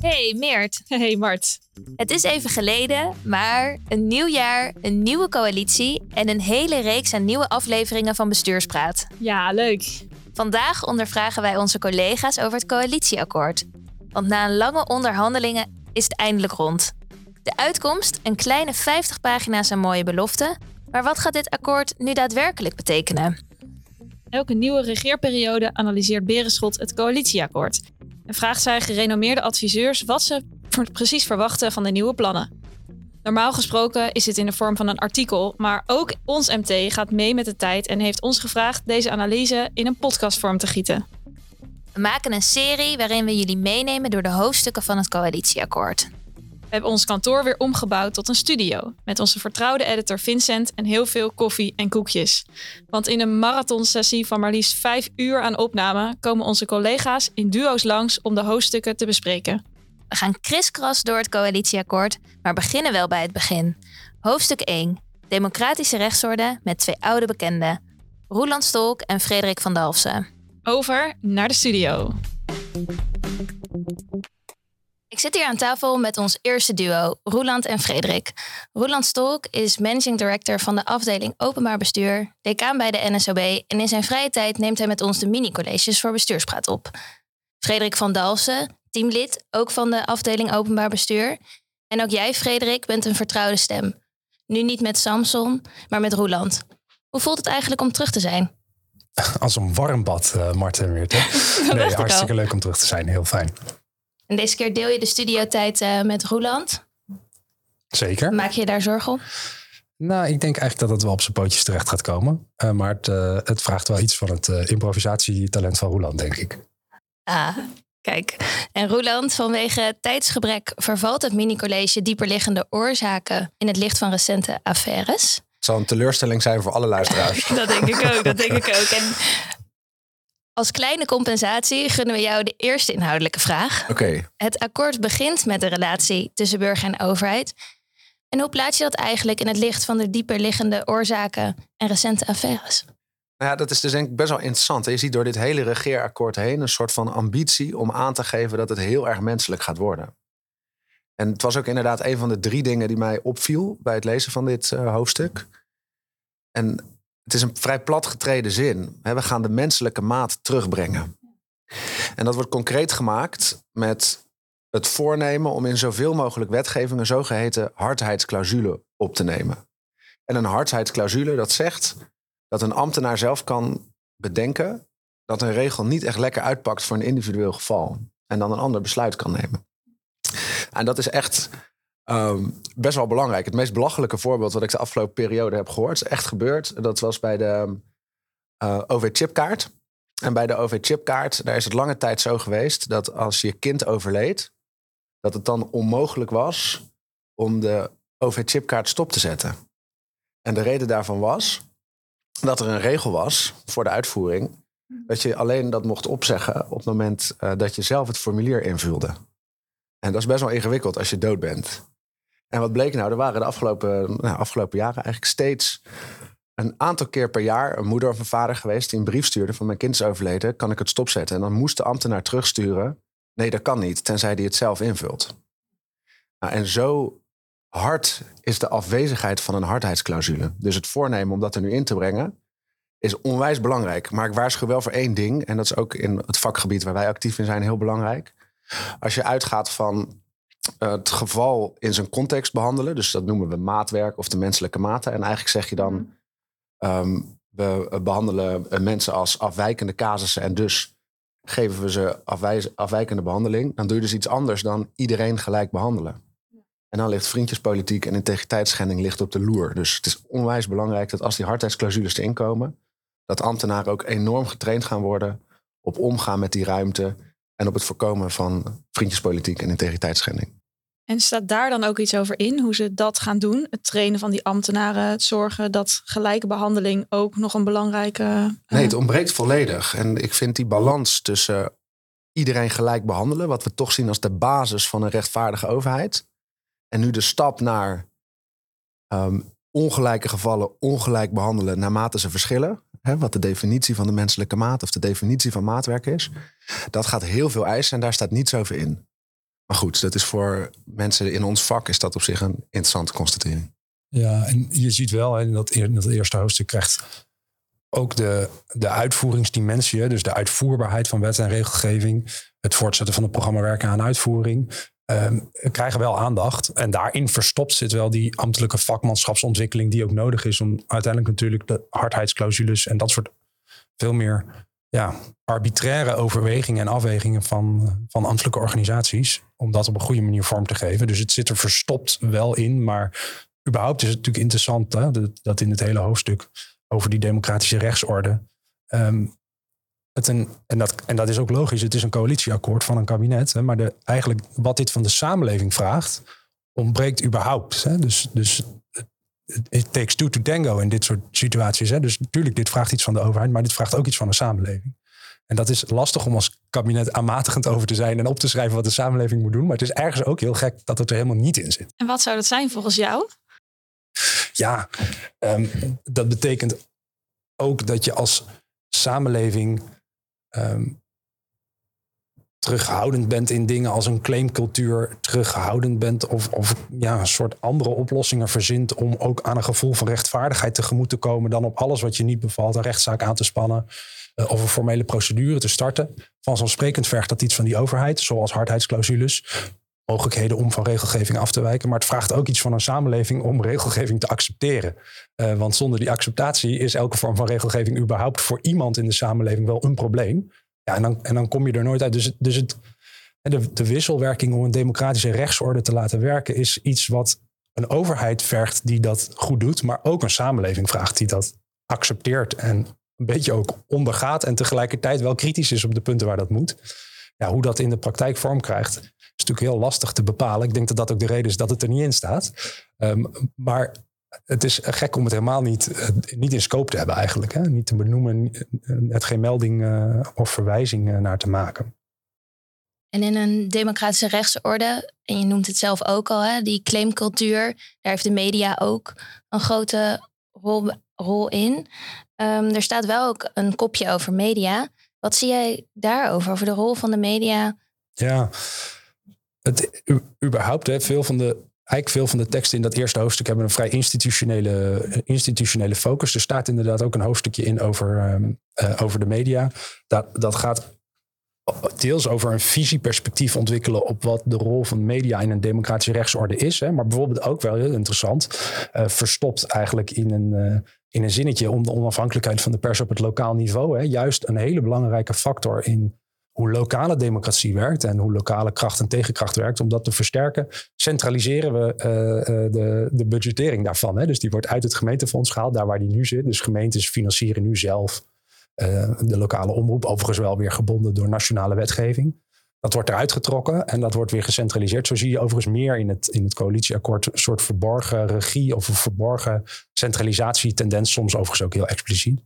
Hey Meert, Hey Mart. het is even geleden, maar een nieuw jaar, een nieuwe coalitie en een hele reeks aan nieuwe afleveringen van Bestuurspraat. Ja, leuk. Vandaag ondervragen wij onze collega's over het coalitieakkoord. Want na een lange onderhandelingen is het eindelijk rond. De uitkomst, een kleine 50 pagina's aan mooie beloften. Maar wat gaat dit akkoord nu daadwerkelijk betekenen? Elke nieuwe regeerperiode analyseert Berenschot het coalitieakkoord. En vraagt zij gerenommeerde adviseurs wat ze precies verwachten van de nieuwe plannen. Normaal gesproken is dit in de vorm van een artikel, maar ook ons MT gaat mee met de tijd en heeft ons gevraagd deze analyse in een podcastvorm te gieten. We maken een serie waarin we jullie meenemen door de hoofdstukken van het coalitieakkoord. We hebben ons kantoor weer omgebouwd tot een studio. Met onze vertrouwde editor Vincent en heel veel koffie en koekjes. Want in een marathonsessie van maar liefst vijf uur aan opname komen onze collega's in duo's langs om de hoofdstukken te bespreken. We gaan kriskras door het coalitieakkoord, maar beginnen wel bij het begin. Hoofdstuk 1. Democratische rechtsorde met twee oude bekenden. Roeland Stolk en Frederik van Dalfsen. Over naar de studio. Ik zit hier aan tafel met ons eerste duo, Roeland en Frederik. Roeland Stolk is managing director van de afdeling Openbaar Bestuur, decaan bij de NSOB en in zijn vrije tijd neemt hij met ons de mini-colleges voor bestuurspraat op. Frederik van Dalfsen, teamlid, ook van de afdeling Openbaar Bestuur. En ook jij, Frederik, bent een vertrouwde stem. Nu niet met Samson, maar met Roeland. Hoe voelt het eigenlijk om terug te zijn? Als een warm bad, eh Marten weer. dacht Nee, ik hartstikke leuk om terug te zijn. Heel fijn. En deze keer deel je de studiotijd eh, met Roeland. Zeker. Maak je daar zorgen om? Nou, ik denk eigenlijk dat het wel op zijn pootjes terecht gaat komen. Eh, maar het, eh, het vraagt wel iets van het eh, improvisatietalent van Roland, denk ik. Ah, kijk. En Roeland, vanwege tijdsgebrek vervalt het mini-college dieperliggende oorzaken in het licht van recente affaires. Het zal een teleurstelling zijn voor alle luisteraars. Dat denk ik ook, dat denk ik ook. En als kleine compensatie gunnen we jou de eerste inhoudelijke vraag. Oké, Het akkoord begint met de relatie tussen burger en overheid. En hoe plaats je dat eigenlijk in het licht van de dieperliggende oorzaken en recente affaires? nou ja, dat is dus denk ik best wel interessant. Je ziet door dit hele regeerakkoord heen een soort van ambitie om aan te geven dat het heel erg menselijk gaat worden. En het was ook inderdaad een van de drie dingen die mij opviel bij het lezen van dit eh, hoofdstuk. En het is een vrij platgetreden zin. We gaan de menselijke maat terugbrengen. En dat wordt concreet gemaakt met het voornemen om in zoveel mogelijk wetgeving een zogeheten hardheidsclausule op te nemen. En een hardheidsclausule dat zegt dat een ambtenaar zelf kan bedenken dat een regel niet echt lekker uitpakt voor een individueel geval. En dan een ander besluit kan nemen. En dat is echt ehm, best wel belangrijk. Het meest belachelijke voorbeeld wat ik de afgelopen periode heb gehoord, is echt gebeurd. Dat was bij de eh, OV-chipkaart. En bij de OV-chipkaart, daar is het lange tijd zo geweest dat als je kind overleed, dat het dan onmogelijk was om de OV-chipkaart stop te zetten. En de reden daarvan was dat er een regel was voor de uitvoering. Dat je alleen dat mocht opzeggen op het moment eh, dat je zelf het formulier invulde. En dat is best wel ingewikkeld als je dood bent. En wat bleek nou? Er waren de afgelopen, nou, afgelopen jaren eigenlijk steeds een aantal keer per jaar een moeder of een vader geweest die een brief stuurde van mijn kind is overleden, kan ik het stopzetten? En dan moest de ambtenaar terugsturen. Nee, dat kan niet, tenzij hij het zelf invult. Nou, en zo hard is de afwezigheid van een hardheidsclausule. Dus het voornemen om dat er nu in te brengen is onwijs belangrijk. Maar ik waarschuw wel voor één ding, en dat is ook in het vakgebied waar wij actief in zijn heel belangrijk. Als je uitgaat van het geval in zijn context behandelen, dus dat noemen we maatwerk of de menselijke maten. En eigenlijk zeg je dan, ehm, we behandelen eh, mensen als afwijkende casussen en dus geven we ze afwijkende behandeling. Dan doe je dus iets anders dan iedereen gelijk behandelen. En dan ligt vriendjespolitiek en integriteitsschending ligt op de loer. Dus het is onwijs belangrijk dat als die hardheidsclausules erin komen, dat ambtenaren ook enorm getraind gaan worden op omgaan met die ruimte en op het voorkomen van vriendjespolitiek en integriteitsschending. En staat daar dan ook iets over in, hoe ze dat gaan doen? Het trainen van die ambtenaren, het zorgen dat gelijke behandeling ook nog een belangrijke... eh, Nee, het ontbreekt volledig. En ik vind die balans tussen iedereen gelijk behandelen, wat we toch zien als de basis van een rechtvaardige overheid, en nu de stap naar ehm, ongelijke gevallen ongelijk behandelen naarmate ze verschillen. Hè, wat de definitie van de menselijke maat of de definitie van maatwerk is. Dat gaat heel veel eisen en daar staat niets over in. Maar goed, dat is voor mensen in ons vak is dat op zich een interessante constatering. Ja, en je ziet wel in dat, in dat eerste hoofdstuk krijgt ook de, de uitvoeringsdimensie, dus de uitvoerbaarheid van wet en regelgeving, het voortzetten van het programma werken aan uitvoering, ehm, krijgen wel aandacht. En daarin verstopt zit wel die ambtelijke vakmanschapsontwikkeling die ook nodig is om uiteindelijk natuurlijk de hardheidsclausules en dat soort veel meer ja, arbitraire overwegingen en afwegingen van, van ambtelijke organisaties, om dat op een goede manier vorm te geven. Dus het zit er verstopt wel in, maar überhaupt is het natuurlijk interessant hè, dat, in het hele hoofdstuk over die democratische rechtsorde. ehm, het een, en, dat, en dat is ook logisch, het is een coalitieakkoord van een kabinet. Hè, maar de, eigenlijk wat dit van de samenleving vraagt, ontbreekt überhaupt. Hè. Dus, dus it takes two to tango in dit soort situaties. Hè. Dus natuurlijk, dit vraagt iets van de overheid, maar dit vraagt ook iets van de samenleving. En dat is lastig om als kabinet aanmatigend over te zijn en op te schrijven wat de samenleving moet doen. Maar het is ergens ook heel gek dat het er helemaal niet in zit. En wat zou dat zijn volgens jou? Ja, ehm, dat betekent ook dat je als samenleving ehm, terughoudend bent in dingen als een claimcultuur, terughoudend bent of, of ja, een soort andere oplossingen verzint om ook aan een gevoel van rechtvaardigheid tegemoet te komen dan op alles wat je niet bevalt, een rechtszaak aan te spannen eh, of een formele procedure te starten. Vanzelfsprekend vergt dat iets van die overheid, zoals hardheidsclausules, mogelijkheden om van regelgeving af te wijken. Maar het vraagt ook iets van een samenleving om regelgeving te accepteren. Uh, want zonder die acceptatie is elke vorm van regelgeving überhaupt voor iemand in de samenleving wel een probleem. Ja, en dan, en dan kom je er nooit uit. Dus, dus het, de, de wisselwerking om een democratische rechtsorde te laten werken is iets wat een overheid vergt die dat goed doet, maar ook een samenleving vraagt die dat accepteert en een beetje ook ondergaat en tegelijkertijd wel kritisch is op de punten waar dat moet. Ja, hoe dat in de praktijk vorm krijgt, is natuurlijk heel lastig te bepalen. Ik denk dat dat ook de reden is dat het er niet in staat. Um, maar het is gek om het helemaal niet, uh, niet in scope te hebben eigenlijk. Hè? Niet te benoemen, het geen melding uh, of verwijzing uh, naar te maken. En in een democratische rechtsorde, en je noemt het zelf ook al, hè, die claimcultuur, daar heeft de media ook een grote rol, rol in. Um, er staat wel ook een kopje over media. Wat zie jij daarover, over de rol van de media? Ja, het, überhaupt, veel van de eigenlijk veel van de teksten in dat eerste hoofdstuk hebben een vrij institutionele, institutionele focus. Er staat inderdaad ook een hoofdstukje in over, um, uh, over de media. Dat, dat gaat deels over een visieperspectief ontwikkelen op wat de rol van media in een democratische rechtsorde is. Hè, maar bijvoorbeeld ook wel heel interessant, uh, verstopt eigenlijk in een, uh, in een zinnetje om de onafhankelijkheid van de pers op het lokaal niveau. Hè, juist een hele belangrijke factor in hoe lokale democratie werkt en hoe lokale kracht en tegenkracht werkt. Om dat te versterken, centraliseren we uh, de, de budgettering daarvan. Hè. Dus die wordt uit het gemeentefonds gehaald, daar waar die nu zit. Dus gemeentes financieren nu zelf uh, de lokale omroep. Overigens wel weer gebonden door nationale wetgeving. Dat wordt eruit getrokken en dat wordt weer gecentraliseerd. Zo zie je overigens meer in het, in het coalitieakkoord een soort verborgen regie of een verborgen centralisatietendens. Soms overigens ook heel expliciet.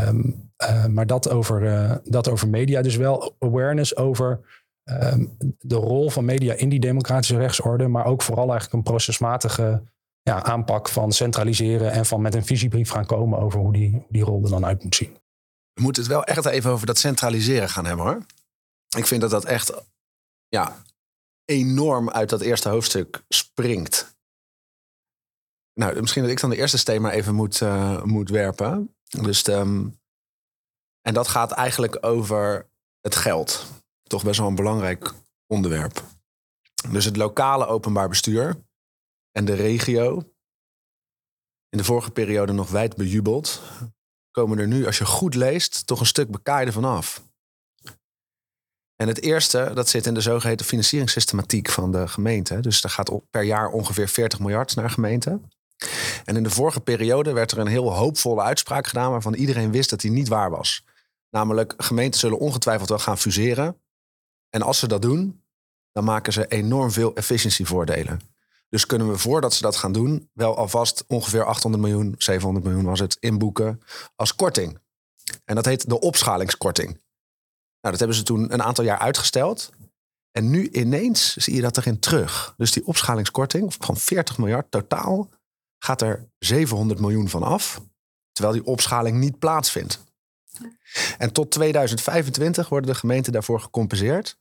Um, uh, maar dat over, uh, dat over media. Dus wel awareness over um, de rol van media in die democratische rechtsorde. Maar ook vooral eigenlijk een procesmatige ja, aanpak van centraliseren. En van met een visiebrief gaan komen over hoe die, die rol er dan uit moet zien. We moeten het wel echt even over dat centraliseren gaan hebben hoor. Ik vind dat dat echt ja, enorm uit dat eerste hoofdstuk springt. Nou, misschien dat ik dan de eerste maar even moet, uh, moet werpen. Dus um, en dat gaat eigenlijk over het geld. Toch best wel een belangrijk onderwerp. Dus het lokale openbaar bestuur en de regio. In de vorige periode nog wijd bejubeld. Komen er nu, als je goed leest, toch een stuk bekaaide vanaf. En het eerste, dat zit in de zogeheten financieringssystematiek van de gemeente. Dus er gaat per jaar ongeveer 40 miljard naar gemeenten. En in de vorige periode werd er een heel hoopvolle uitspraak gedaan waarvan iedereen wist dat die niet waar was. Namelijk, gemeenten zullen ongetwijfeld wel gaan fuseren. En als ze dat doen, dan maken ze enorm veel efficiëntievoordelen. Dus kunnen we voordat ze dat gaan doen, wel alvast ongeveer 800 miljoen, 700 miljoen was het, inboeken als korting. En dat heet de opschalingskorting. Nou, dat hebben ze toen een aantal jaar uitgesteld. En nu ineens zie je dat erin terug. Dus die opschalingskorting van 40 miljard totaal gaat er 700 miljoen van af. terwijl die opschaling niet plaatsvindt. En tot 2025 worden de gemeenten daarvoor gecompenseerd.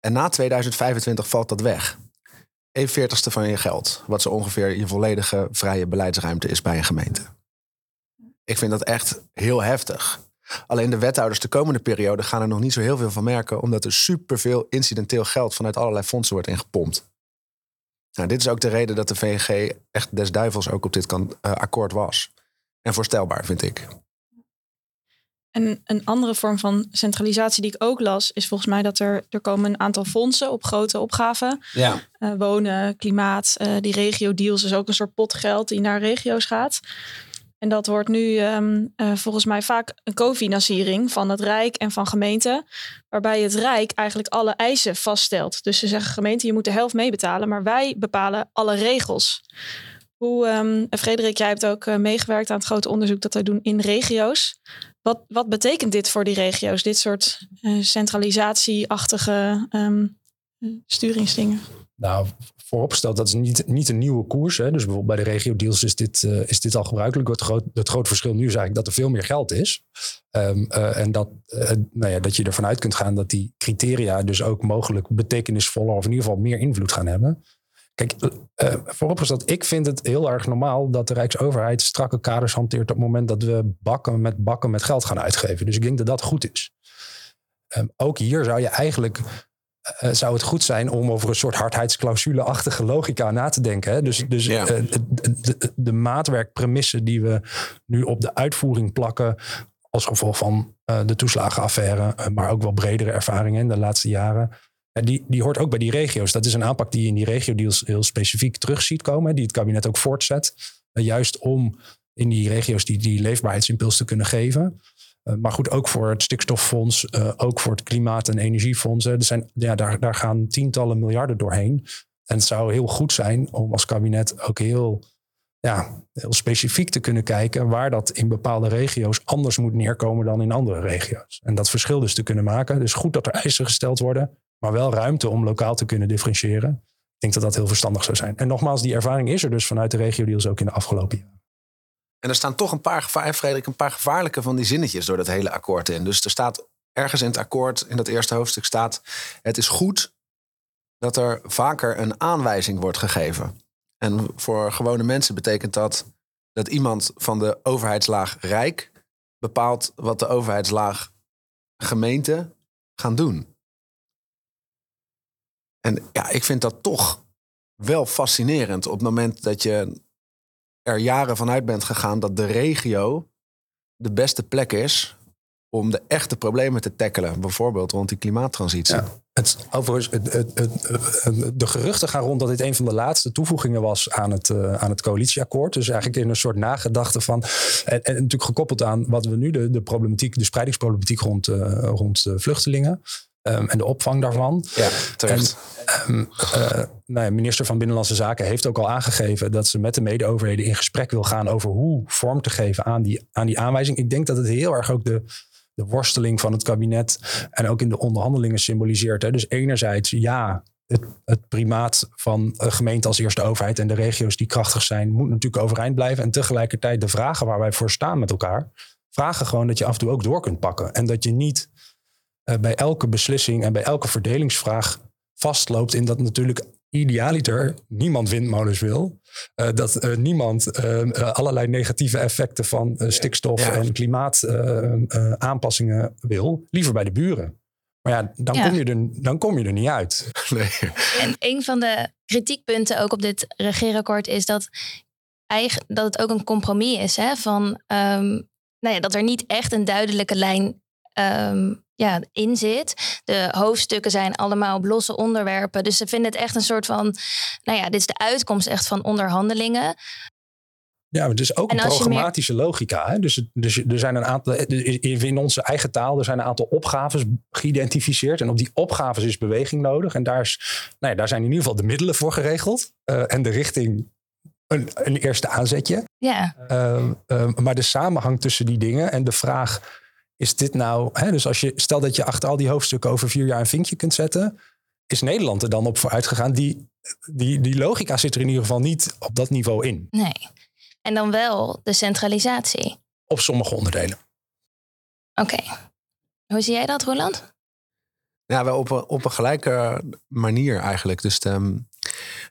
En na 2025 valt dat weg. Een veertigste van je geld, wat zo ongeveer je volledige vrije beleidsruimte is bij een gemeente. Ik vind dat echt heel heftig. Alleen de wethouders de komende periode gaan er nog niet zo heel veel van merken, omdat er superveel incidenteel geld vanuit allerlei fondsen wordt ingepompt. Nou, dit is ook de reden dat de VNG echt des duivels ook op dit kan, uh, akkoord was. En voorstelbaar, vind ik. En een andere vorm van centralisatie die ik ook las, is volgens mij dat er, er komen een aantal fondsen op grote opgaven. Ja. Uh, wonen, klimaat, uh, die regio deals is ook een soort pot geld die naar regio's gaat. En dat wordt nu um, uh, volgens mij vaak een cofinanciering van het Rijk en van gemeenten. Waarbij het Rijk eigenlijk alle eisen vaststelt. Dus ze zeggen gemeente, je moet de helft meebetalen, maar wij bepalen alle regels. Hoe, um, Frederik, jij hebt ook uh, meegewerkt aan het grote onderzoek dat wij doen in regio's. Wat, wat betekent dit voor die regio's, dit soort uh, centralisatieachtige um, sturingsdingen? Nou, vooropgesteld, dat is niet, niet een nieuwe koers. Hè. Dus bijvoorbeeld bij de regio deals is dit, uh, is dit al gebruikelijk. Het, groot, het grote verschil nu is eigenlijk dat er veel meer geld is. Um, uh, en dat, uh, nou ja, dat je ervan uit kunt gaan dat die criteria dus ook mogelijk betekenisvoller of in ieder geval meer invloed gaan hebben. Kijk, vooropgesteld, ik vind het heel erg normaal dat de Rijksoverheid strakke kaders hanteert op het moment dat we bakken met bakken met geld gaan uitgeven. Dus ik denk dat dat goed is. Um, ook hier zou je eigenlijk uh, zou het goed zijn om over een soort hardheidsclausule-achtige logica na te denken. Hè? Dus, dus ja. uh, de, de, maatwerkpremissen die we nu op de uitvoering plakken. als gevolg van uh, de toeslagenaffaire, maar ook wel bredere ervaringen in de laatste jaren. Die, die hoort ook bij die regio's. Dat is een aanpak die je in die regio-deals heel specifiek terug ziet komen, die het kabinet ook voortzet. juist om in die regio's die, die leefbaarheidsimpuls te kunnen geven. Uh, maar goed, ook voor het stikstoffonds, uh, ook voor het klimaat- en energiefonds. Er zijn, ja, daar, daar gaan tientallen miljarden doorheen. En het zou heel goed zijn om als kabinet ook heel, ja, heel specifiek te kunnen kijken waar dat in bepaalde regio's anders moet neerkomen dan in andere regio's. En dat verschil dus te kunnen maken. Dus goed dat er eisen gesteld worden, maar wel ruimte om lokaal te kunnen differentiëren. Ik denk dat dat heel verstandig zou zijn. En nogmaals, die ervaring is er dus vanuit de regio-deals ook in de afgelopen jaren. En er staan toch een paar, gevaar, Frederik, een paar gevaarlijke van die zinnetjes door dat hele akkoord in. Dus er staat ergens in het akkoord, in dat eerste hoofdstuk staat... het is goed dat er vaker een aanwijzing wordt gegeven. En voor gewone mensen betekent dat dat iemand van de overheidslaag Rijk bepaalt wat de overheidslaag gemeente gaan doen. En ja, ik vind dat toch wel fascinerend op het moment dat je er jaren vanuit bent gegaan dat de regio de beste plek is om de echte problemen te tackelen. Bijvoorbeeld rond die klimaattransitie. Het, overigens, het, het, de geruchten gaan rond dat dit een van de laatste toevoegingen was aan het, uh, aan het coalitieakkoord. Dus eigenlijk in een soort nagedachte van. En, natuurlijk gekoppeld aan wat we nu de, de problematiek, de spreidingsproblematiek rond, uh, rond uh, vluchtelingen. Um, en de opvang daarvan. Ja, terecht. En, um, uh, nou ja, minister van Binnenlandse Zaken heeft ook al aangegeven dat ze met de mede-overheden in gesprek wil gaan over hoe vorm te geven aan die, aan die aanwijzing. Ik denk dat het heel erg ook de, de worsteling van het kabinet en ook in de onderhandelingen symboliseert. Hè. Dus enerzijds ja, het, het primaat van een gemeente als eerste overheid en de regio's die krachtig zijn, moet natuurlijk overeind blijven. En tegelijkertijd de vragen waar wij voor staan met elkaar, vragen gewoon dat je af en toe ook door kunt pakken. En dat je niet bij elke beslissing en bij elke verdelingsvraag vastloopt in dat natuurlijk idealiter niemand windmolens wil. Uh, dat uh, niemand uh, allerlei negatieve effecten van stikstof ja. en klimaataanpassingen wil. Liever bij de buren. Maar ja, dan, ja. Kom, je er, dan kom je er niet uit. Nee. En een van de kritiekpunten ook op dit regeerakkoord is dat, eigen, dat het ook een compromis is. Hè, van, um, nou ja, dat er niet echt een duidelijke lijn um, ja, in zit. De hoofdstukken zijn allemaal op losse onderwerpen. Dus ze vinden het echt een soort van, nou ja, dit is de uitkomst echt van onderhandelingen. Ja, maar het is ook een programmatische logica. Hè? Dus, dus er zijn een aantal, in onze eigen taal, er zijn een aantal opgaves geïdentificeerd. En op die opgaves is beweging nodig. En daar, is, nou ja, daar zijn in ieder geval de middelen voor geregeld. Uh, en de richting een, een eerste aanzetje. Ja. Uh, uh, maar de samenhang tussen die dingen en de vraag is dit nou, hè, dus als je stel dat je achter al die hoofdstukken over vier jaar een vinkje kunt zetten, is Nederland er dan op vooruit gegaan? Die, die, die logica zit er in ieder geval niet op dat niveau in. Nee. En dan wel de centralisatie. op sommige onderdelen. Oké. Hoe zie jij dat, Roland? Ja, wel op een, op een gelijke manier eigenlijk. Dus de,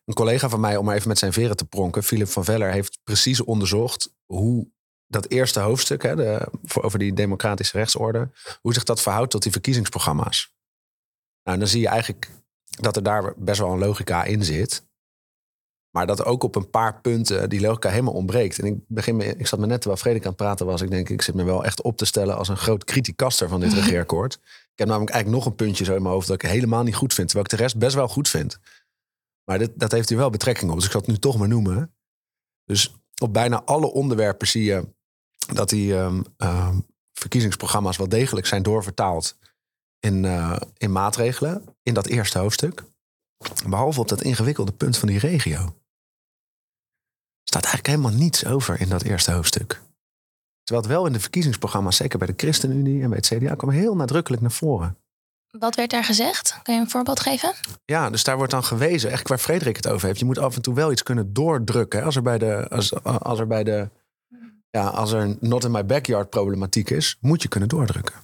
een collega van mij, om maar even met zijn veren te pronken, Philip van Veller, heeft precies onderzocht hoe dat eerste hoofdstuk hè, de, voor, over die democratische rechtsorde, hoe zich dat verhoudt tot die verkiezingsprogramma's. Nou, dan zie je eigenlijk dat er daar best wel een logica in zit. Maar dat ook op een paar punten die logica helemaal ontbreekt. En ik, begin me, ik zat me net terwijl Frederik aan het praten was. Ik denk, ik zit me wel echt op te stellen als een groot criticaster van dit regeerakkoord. Ik heb namelijk eigenlijk nog een puntje zo in mijn hoofd dat ik helemaal niet goed vind. Terwijl ik de rest best wel goed vind. Maar dit, dat heeft hier wel betrekking op. Dus ik zal het nu toch maar noemen. Dus op bijna alle onderwerpen zie je dat die um, um, verkiezingsprogramma's wel degelijk zijn doorvertaald in, uh, in maatregelen. In dat eerste hoofdstuk. Behalve op dat ingewikkelde punt van die regio staat eigenlijk helemaal niets over in dat eerste hoofdstuk. Terwijl het wel in de verkiezingsprogramma's, zeker bij de ChristenUnie en bij het CDA, kwam heel nadrukkelijk naar voren. Wat werd daar gezegd? Kan je een voorbeeld geven? Ja, dus daar wordt dan gewezen, echt waar Frederik het over heeft. Je moet af en toe wel iets kunnen doordrukken. Als er bij de, als, als er bij de, ja, als er not in my backyard problematiek is, moet je kunnen doordrukken.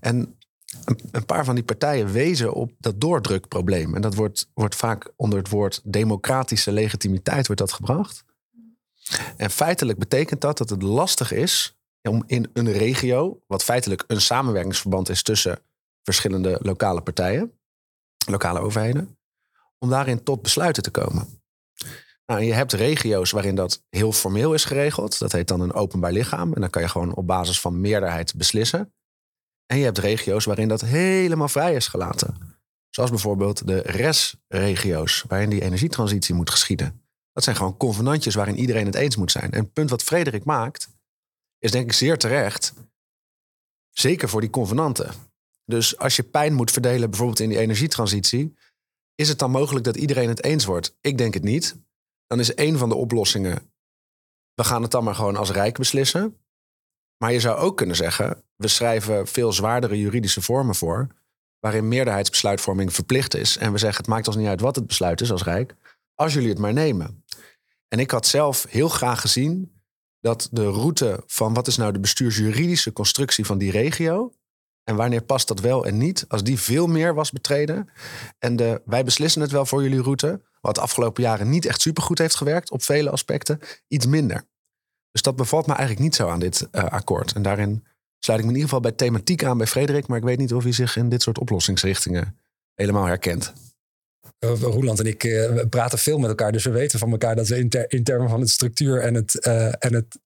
En een, paar van die partijen wezen op dat doordrukprobleem. En dat wordt, wordt vaak onder het woord democratische legitimiteit wordt dat gebracht. En feitelijk betekent dat dat het lastig is om in een regio, wat feitelijk een samenwerkingsverband is tussen verschillende lokale partijen, lokale overheden, om daarin tot besluiten te komen. Nou, je hebt regio's waarin dat heel formeel is geregeld. Dat heet dan een openbaar lichaam. En dan kan je gewoon op basis van meerderheid beslissen. En je hebt regio's waarin dat helemaal vrij is gelaten. Zoals bijvoorbeeld de RES-regio's, waarin die energietransitie moet geschieden. Dat zijn gewoon convenantjes waarin iedereen het eens moet zijn. En het punt wat Frederik maakt, is denk ik zeer terecht. Zeker voor die convenanten. Dus als je pijn moet verdelen, bijvoorbeeld in die energietransitie, is het dan mogelijk dat iedereen het eens wordt? Ik denk het niet. Dan is een van de oplossingen, we gaan het dan maar gewoon als Rijk beslissen. Maar je zou ook kunnen zeggen, we schrijven veel zwaardere juridische vormen voor, waarin meerderheidsbesluitvorming verplicht is. En we zeggen, het maakt ons niet uit wat het besluit is als Rijk, als jullie het maar nemen. En ik had zelf heel graag gezien dat de route van wat is nou de bestuursjuridische constructie van die regio. En wanneer past dat wel en niet? Als die veel meer was betreden. En de, wij beslissen het wel voor jullie route. Wat de afgelopen jaren niet echt supergoed heeft gewerkt op vele aspecten. Iets minder. Dus dat bevalt me eigenlijk niet zo aan dit uh, akkoord. En daarin sluit ik me in ieder geval bij thematiek aan bij Frederik. Maar ik weet niet of hij zich in dit soort oplossingsrichtingen helemaal herkent. Uh, Roeland en ik uh, praten veel met elkaar, dus we weten van elkaar dat we in, ter, in termen van het structuur en het, en het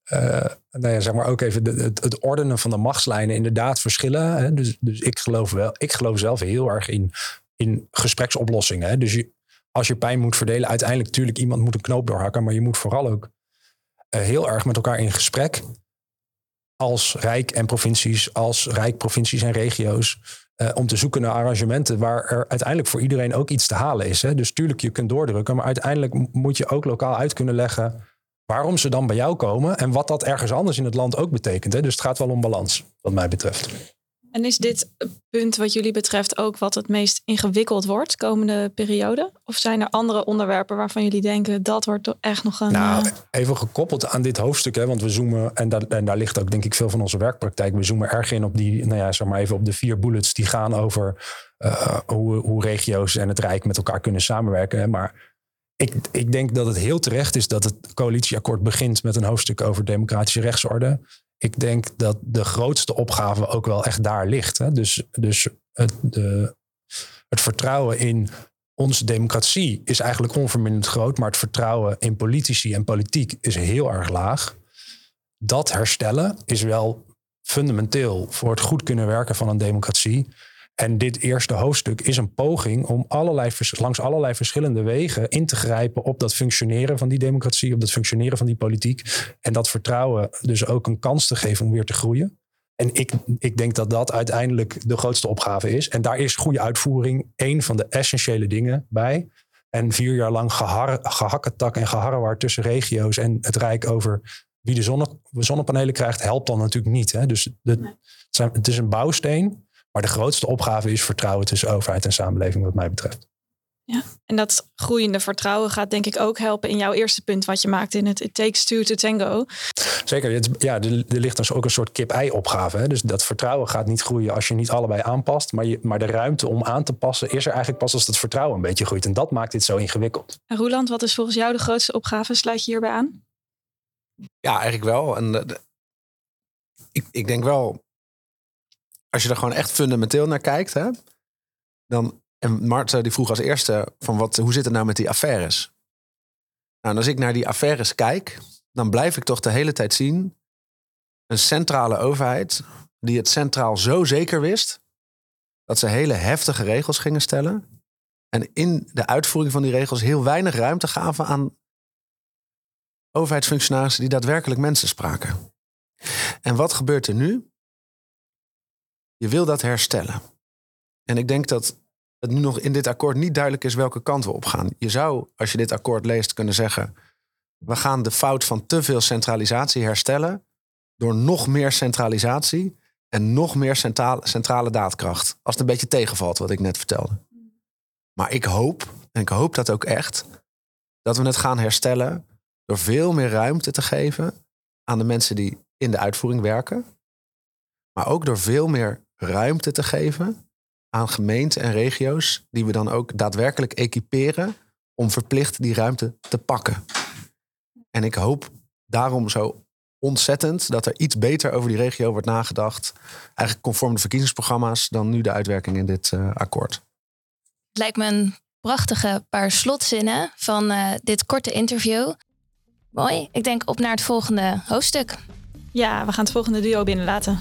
nou ja, zeg maar ook even het, het, ordenen van de machtslijnen inderdaad verschillen. Hè? Dus, dus ik geloof wel, ik geloof zelf heel erg in, in gespreksoplossingen. Hè? Dus je, als je pijn moet verdelen, uiteindelijk natuurlijk iemand moet een knoop doorhakken, maar je moet vooral ook heel erg met elkaar in gesprek als Rijk en provincies, als Rijk, provincies en regio's. Uh, om te zoeken naar arrangementen waar er uiteindelijk voor iedereen ook iets te halen is. Hè? Dus tuurlijk, je kunt doordrukken, maar uiteindelijk moet je ook lokaal uit kunnen leggen waarom ze dan bij jou komen en wat dat ergens anders in het land ook betekent. Hè? Dus het gaat wel om balans, wat mij betreft. En is dit punt wat jullie betreft ook wat het meest ingewikkeld wordt komende periode? Of zijn er andere onderwerpen waarvan jullie denken dat wordt echt nog een. Nou, even gekoppeld aan dit hoofdstuk, hè, want we zoomen, en daar, en daar ligt ook denk ik veel van onze werkpraktijk. We zoomen erg in op die, nou ja, zeg maar even op de vier bullets die gaan over uh, hoe, hoe regio's en het Rijk met elkaar kunnen samenwerken. Maar ik, ik denk dat het heel terecht is dat het coalitieakkoord begint met een hoofdstuk over democratische rechtsorde ik denk dat de grootste opgave ook wel echt daar ligt. Hè? Dus, dus het, de, het vertrouwen in onze democratie is eigenlijk onverminderd groot, maar het vertrouwen in politici en politiek is heel erg laag. Dat herstellen is wel fundamenteel voor het goed kunnen werken van een democratie. En dit eerste hoofdstuk is een poging om allerlei, langs allerlei verschillende wegen in te grijpen op dat functioneren van die democratie, op dat functioneren van die politiek. En dat vertrouwen dus ook een kans te geven om weer te groeien. En ik, ik denk dat dat uiteindelijk de grootste opgave is. En daar is goede uitvoering een van de essentiële dingen bij. En vier jaar lang gehar, gehakketak en geharrewar tussen regio's en het Rijk over wie de zonne, zonnepanelen krijgt, helpt dan natuurlijk niet. Hè? Dus de, het, zijn, het is een bouwsteen. Maar de grootste opgave is vertrouwen tussen overheid en samenleving, wat mij betreft. Ja, en dat groeiende vertrouwen gaat denk ik ook helpen in jouw eerste punt wat je maakt in het It Takes Two to Tango. Zeker, ja, er, er ligt dus ook een soort kip-ei opgave. Hè? Dus dat vertrouwen gaat niet groeien als je niet allebei aanpast. Maar, je, maar de ruimte om aan te passen is er eigenlijk pas als het vertrouwen een beetje groeit. En dat maakt dit zo ingewikkeld. En Roeland, wat is volgens jou de grootste opgave? Sluit je hierbij aan? Ja, eigenlijk wel. En de, ik, ik denk wel, als je er gewoon echt fundamenteel naar kijkt, hè, dan. En Marta die vroeg als eerste van wat, hoe zit het nou met die affaires? Nou, en als ik naar die affaires kijk, dan blijf ik toch de hele tijd zien een centrale overheid die het centraal zo zeker wist dat ze hele heftige regels gingen stellen. En in de uitvoering van die regels heel weinig ruimte gaven aan overheidsfunctionarissen die daadwerkelijk mensen spraken. En wat gebeurt er nu? Je wil dat herstellen. En ik denk dat het nu nog in dit akkoord niet duidelijk is welke kant we op gaan. Je zou, als je dit akkoord leest, kunnen zeggen: we gaan de fout van te veel centralisatie herstellen door nog meer centralisatie en nog meer centrale, centrale daadkracht. Als het een beetje tegenvalt, wat ik net vertelde. Maar ik hoop, en ik hoop dat ook echt, dat we het gaan herstellen door veel meer ruimte te geven aan de mensen die in de uitvoering werken. Maar ook door veel meer ruimte te geven aan gemeenten en regio's, die we dan ook daadwerkelijk equiperen om verplicht die ruimte te pakken. En ik hoop daarom zo ontzettend dat er iets beter over die regio wordt nagedacht. Eigenlijk conform de verkiezingsprogramma's dan nu de uitwerking in dit uh, akkoord. Het lijkt me een prachtige paar slotzinnen van uh, dit korte interview. Mooi. Ik denk op naar het volgende hoofdstuk. Ja, we gaan het volgende duo binnenlaten.